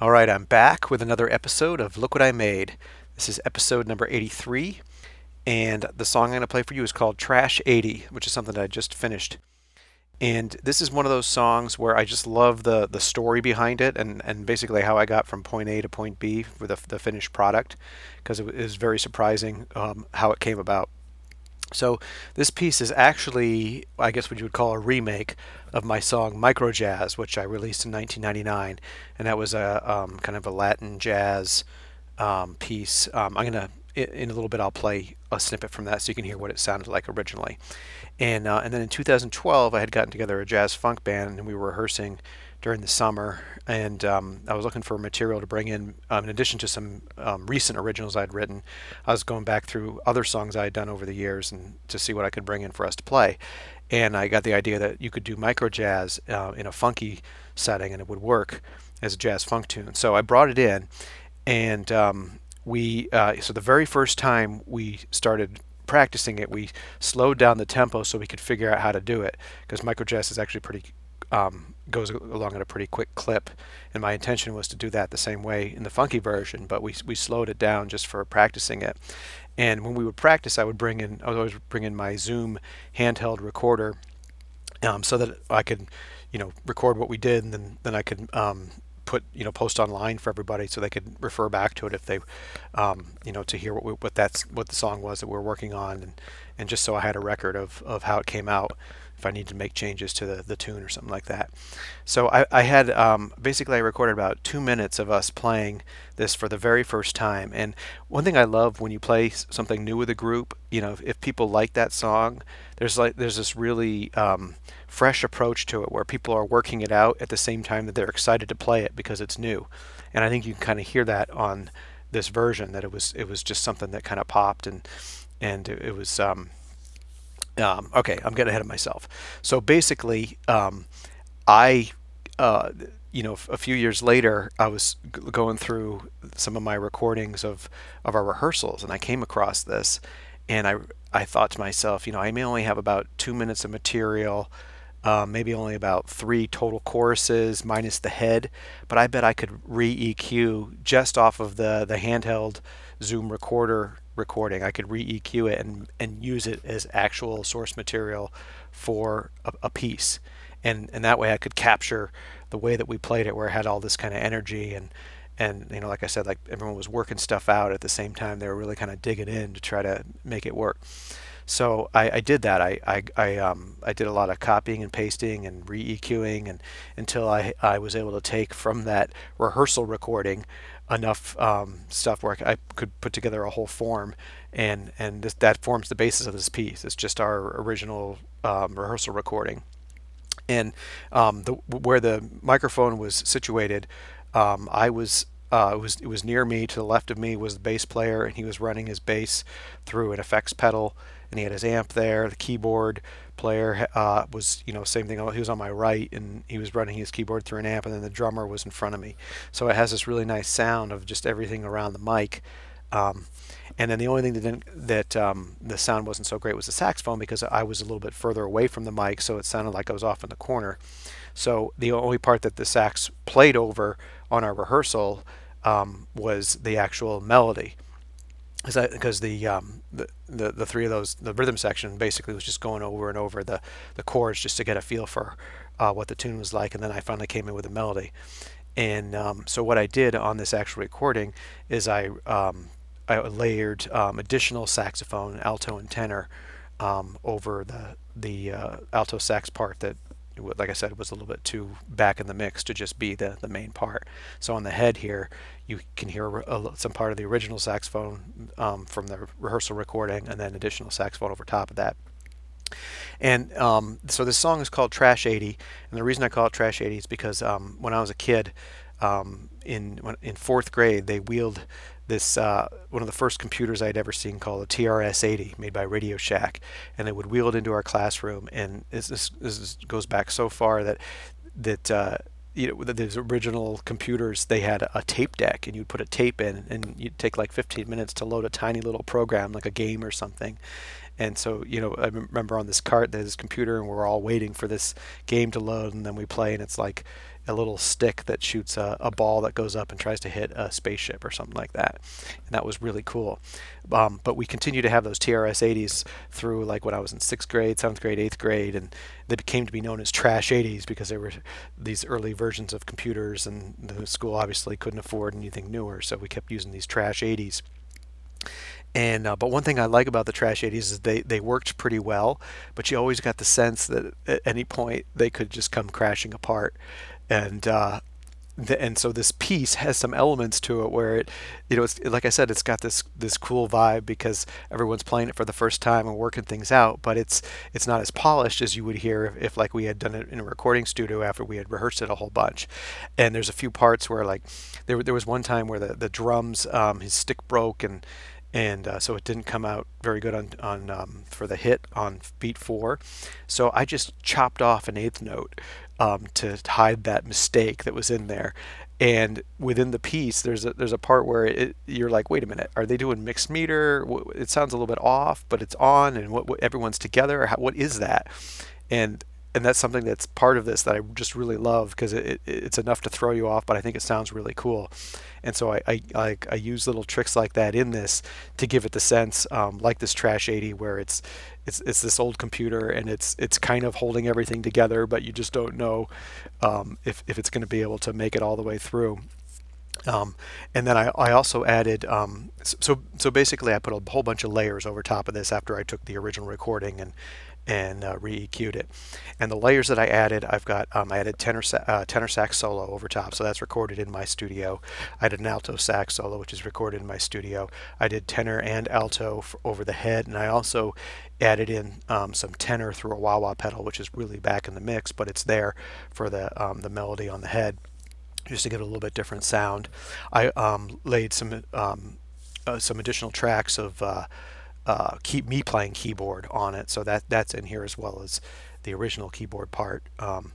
All right, I'm back with another episode of Look What I Made. This is episode number 83, and the song I'm going to play for you is called Trash 80, which is something that I just finished. And this is one of those songs where I just love the the story behind it and, and basically how I got from point A to point B for the, the finished product because it is very surprising um, how it came about. So this piece is actually, I guess what you would call a remake of my song Micro Jazz, which I released in 1999, and that was a um, kind of a Latin jazz um, piece. Um, I'm gonna in a little bit I'll play a snippet from that so you can hear what it sounded like originally. And uh, and then in 2012 I had gotten together a jazz funk band and we were rehearsing during the summer, and um, I was looking for material to bring in. Um, in addition to some um, recent originals I'd written, I was going back through other songs I had done over the years and to see what I could bring in for us to play. And I got the idea that you could do micro jazz uh, in a funky setting, and it would work as a jazz funk tune. So I brought it in, and um, we. Uh, so the very first time we started practicing it, we slowed down the tempo so we could figure out how to do it because micro jazz is actually pretty um, goes along at a pretty quick clip. And my intention was to do that the same way in the funky version, but we, we slowed it down just for practicing it. And when we would practice, I would bring in, I would always bring in my Zoom handheld recorder um, so that I could, you know, record what we did and then, then I could um, put, you know, post online for everybody so they could refer back to it if they, um, you know, to hear what we, what that's, what the song was that we were working on and, and just so I had a record of, of how it came out if I need to make changes to the, the tune or something like that. So I, I had um, basically I recorded about two minutes of us playing this for the very first time. And one thing I love when you play something new with a group, you know, if, if people like that song, there's like there's this really um, fresh approach to it where people are working it out at the same time that they're excited to play it because it's new. And I think you can kind of hear that on this version that it was it was just something that kind of popped and and it, it was um, um, okay, I'm getting ahead of myself. So basically, um, I, uh, you know, a few years later, I was going through some of my recordings of, of our rehearsals, and I came across this, and I I thought to myself, you know, I may only have about two minutes of material, uh, maybe only about three total choruses minus the head, but I bet I could re EQ just off of the the handheld Zoom recorder recording. I could re EQ it and, and use it as actual source material for a, a, piece. And, and that way I could capture the way that we played it, where it had all this kind of energy and, and you know, like I said, like everyone was working stuff out at the same time. They were really kind of digging in to try to make it work. So I, I did that. I, I, I, um, I did a lot of copying and pasting and re-EQing and until I, I was able to take from that rehearsal recording enough um, stuff where I could put together a whole form, and and this, that forms the basis of this piece. It's just our original um, rehearsal recording, and um, the where the microphone was situated, um, I was. Uh, it was it was near me. To the left of me was the bass player, and he was running his bass through an effects pedal, and he had his amp there, the keyboard, player uh, was, you know, same thing. He was on my right, and he was running his keyboard through an amp, and then the drummer was in front of me. So it has this really nice sound of just everything around the mic. Um, and then the only thing that didn't, that um, the sound wasn't so great was the saxophone because I was a little bit further away from the mic, so it sounded like I was off in the corner. So the only part that the sax played over on our rehearsal um, was the actual melody because the, um, the, the the three of those the rhythm section basically was just going over and over the the chords just to get a feel for uh, what the tune was like, and then I finally came in with a melody. And um, so what I did on this actual recording is I um, I layered um, additional saxophone, alto and tenor um, over the the uh, alto sax part that like I said, was a little bit too back in the mix to just be the, the main part. So on the head here, you can hear a, some part of the original saxophone um, from the rehearsal recording, and then additional saxophone over top of that. And um, so this song is called Trash 80, and the reason I call it Trash 80 is because um, when I was a kid, um, in in fourth grade, they wheeled this uh, one of the first computers I'd ever seen called a TRS-80, made by Radio Shack, and they would wheel it into our classroom. And this, this, goes back so far that that uh, you know these original computers they had a tape deck and you'd put a tape in and you'd take like 15 minutes to load a tiny little program like a game or something and so, you know, I remember on this cart, there's this computer, and we're all waiting for this game to load, and then we play, and it's like a little stick that shoots a, a ball that goes up and tries to hit a spaceship or something like that. And that was really cool. Um, but we continue to have those TRS 80s through like when I was in sixth grade, seventh grade, eighth grade, and they became to be known as trash 80s because they were these early versions of computers, and the school obviously couldn't afford anything newer, so we kept using these trash 80s. And uh, but one thing I like about the Trash 80s is they they worked pretty well, but you always got the sense that at any point they could just come crashing apart. And uh, the, and so this piece has some elements to it where it, you know, it's like I said, it's got this this cool vibe because everyone's playing it for the first time and working things out. But it's it's not as polished as you would hear if, if like we had done it in a recording studio after we had rehearsed it a whole bunch. And there's a few parts where like there there was one time where the the drums um, his stick broke and and uh, so it didn't come out very good on, on um, for the hit on beat four. So I just chopped off an eighth note um, to hide that mistake that was in there. And within the piece, there's a there's a part where it, you're like, wait a minute, are they doing mixed meter? It sounds a little bit off, but it's on, and what, what everyone's together. How, what is that? And and that's something that's part of this that I just really love because it, it, it's enough to throw you off, but I think it sounds really cool. And so I, I, I, I use little tricks like that in this to give it the sense, um, like this Trash 80, where it's it's it's this old computer and it's it's kind of holding everything together, but you just don't know um, if if it's going to be able to make it all the way through. Um, and then I, I also added um, so so basically I put a whole bunch of layers over top of this after I took the original recording and and uh, re-EQ'd it. And the layers that I added, I've got, um, I added tenor, uh, tenor sax solo over top, so that's recorded in my studio. I did an alto sax solo, which is recorded in my studio. I did tenor and alto over the head, and I also added in um, some tenor through a wah wah pedal, which is really back in the mix, but it's there for the um, the melody on the head, just to give it a little bit different sound. I um, laid some um, uh, some additional tracks of uh, keep me playing keyboard on it. So that that's in here as well as the original keyboard part. Um,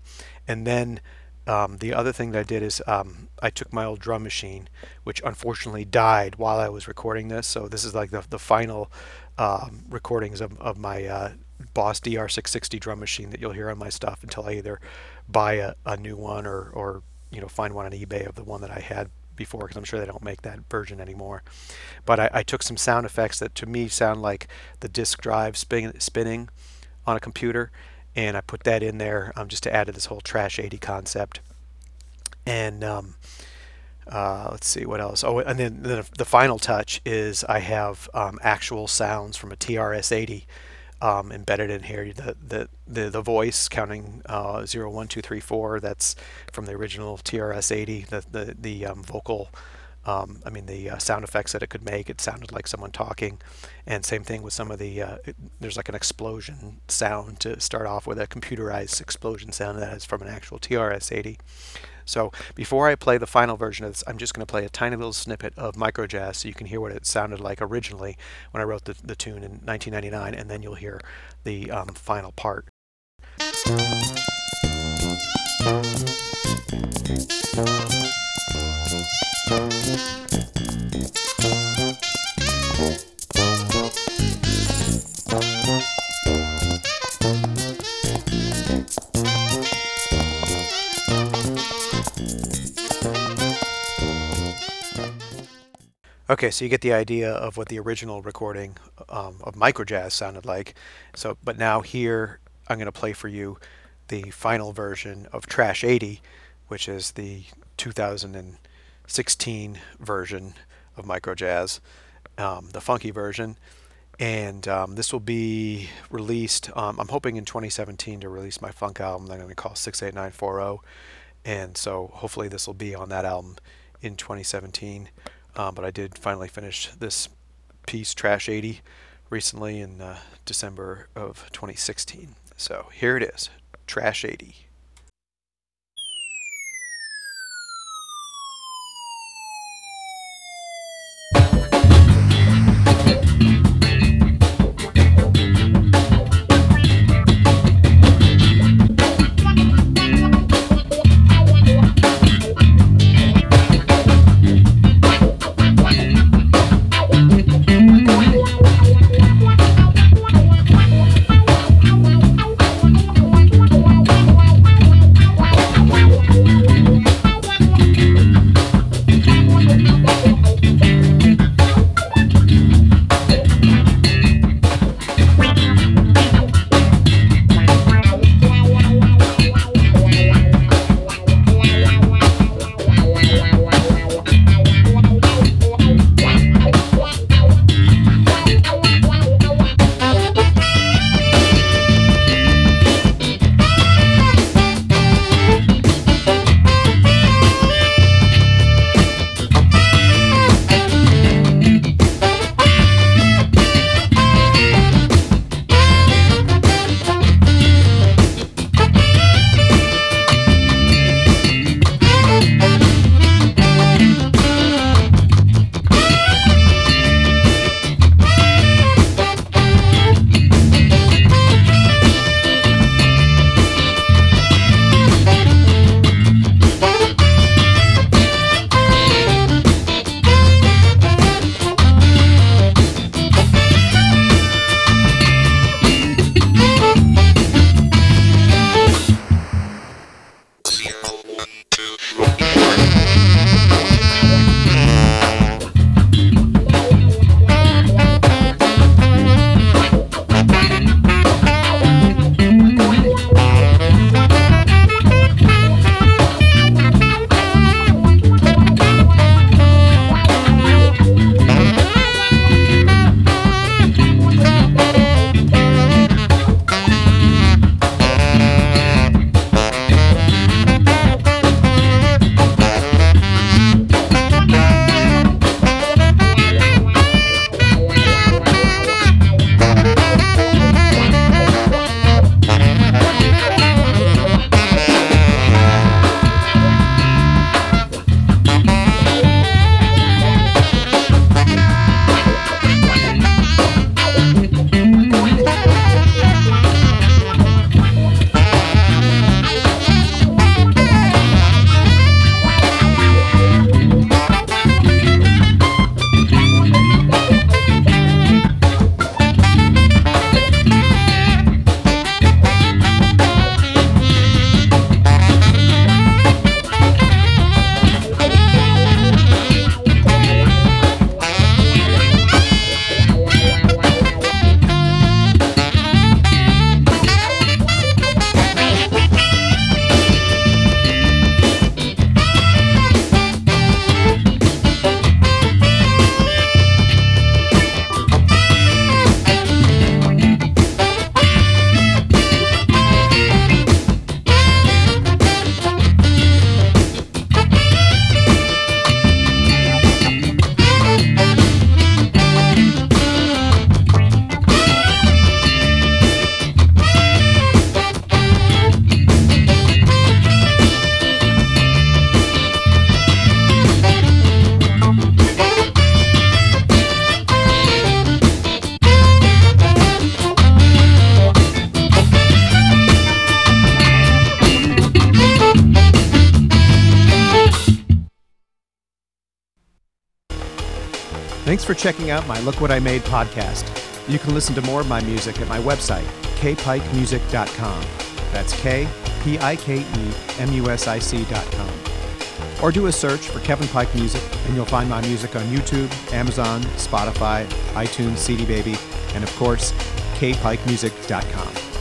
and then um, the other thing that I did is um, I took my old drum machine, which unfortunately died while I was recording this. So this is like the, the final um, recordings of, of my uh, Boss DR660 drum machine that you'll hear on my stuff until I either buy a, a new one or, or you know find one on eBay of the one that I had before because I'm sure they don't make that version anymore. But I, I, took some sound effects that to me sound like the disk drive spin, spinning on a computer, and I put that in there um, just to add to this whole trash 80 concept. And um, uh, let's see what else. Oh, and then, then the final touch is I have um, actual sounds from a TRS 80 um, embedded in here. The the the, the voice counting uh, 0, 1, 2, 3, 4, That's from the original TRS-80. The the the um, vocal. Um, I mean the uh, sound effects that it could make. It sounded like someone talking, and same thing with some of the. Uh, it, there's like an explosion sound to start off with a computerized explosion sound that is from an actual TRS-80. So before I play the final version of this, I'm just going to play a tiny little snippet of microjazz so you can hear what it sounded like originally when I wrote the, the tune in 1999, and then you'll hear the um, final part. Okay, so you get the idea of what the original recording um, of microjazz sounded like. So, but now here I'm going to play for you the final version of Trash 80, which is the 2016 version of microjazz, um, the funky version. And um, this will be released. Um, I'm hoping in 2017 to release my funk album that I'm going to call 68940. And so hopefully this will be on that album in 2017. Um, but I did finally finish this piece, Trash 80, recently in uh, December of 2016. So here it is, Trash 80. Thanks for checking out my Look What I Made podcast. You can listen to more of my music at my website, kpikemusic.com. That's K P I K E M U S I C.com. Or do a search for Kevin Pike Music, and you'll find my music on YouTube, Amazon, Spotify, iTunes, CD Baby, and of course, kpikemusic.com.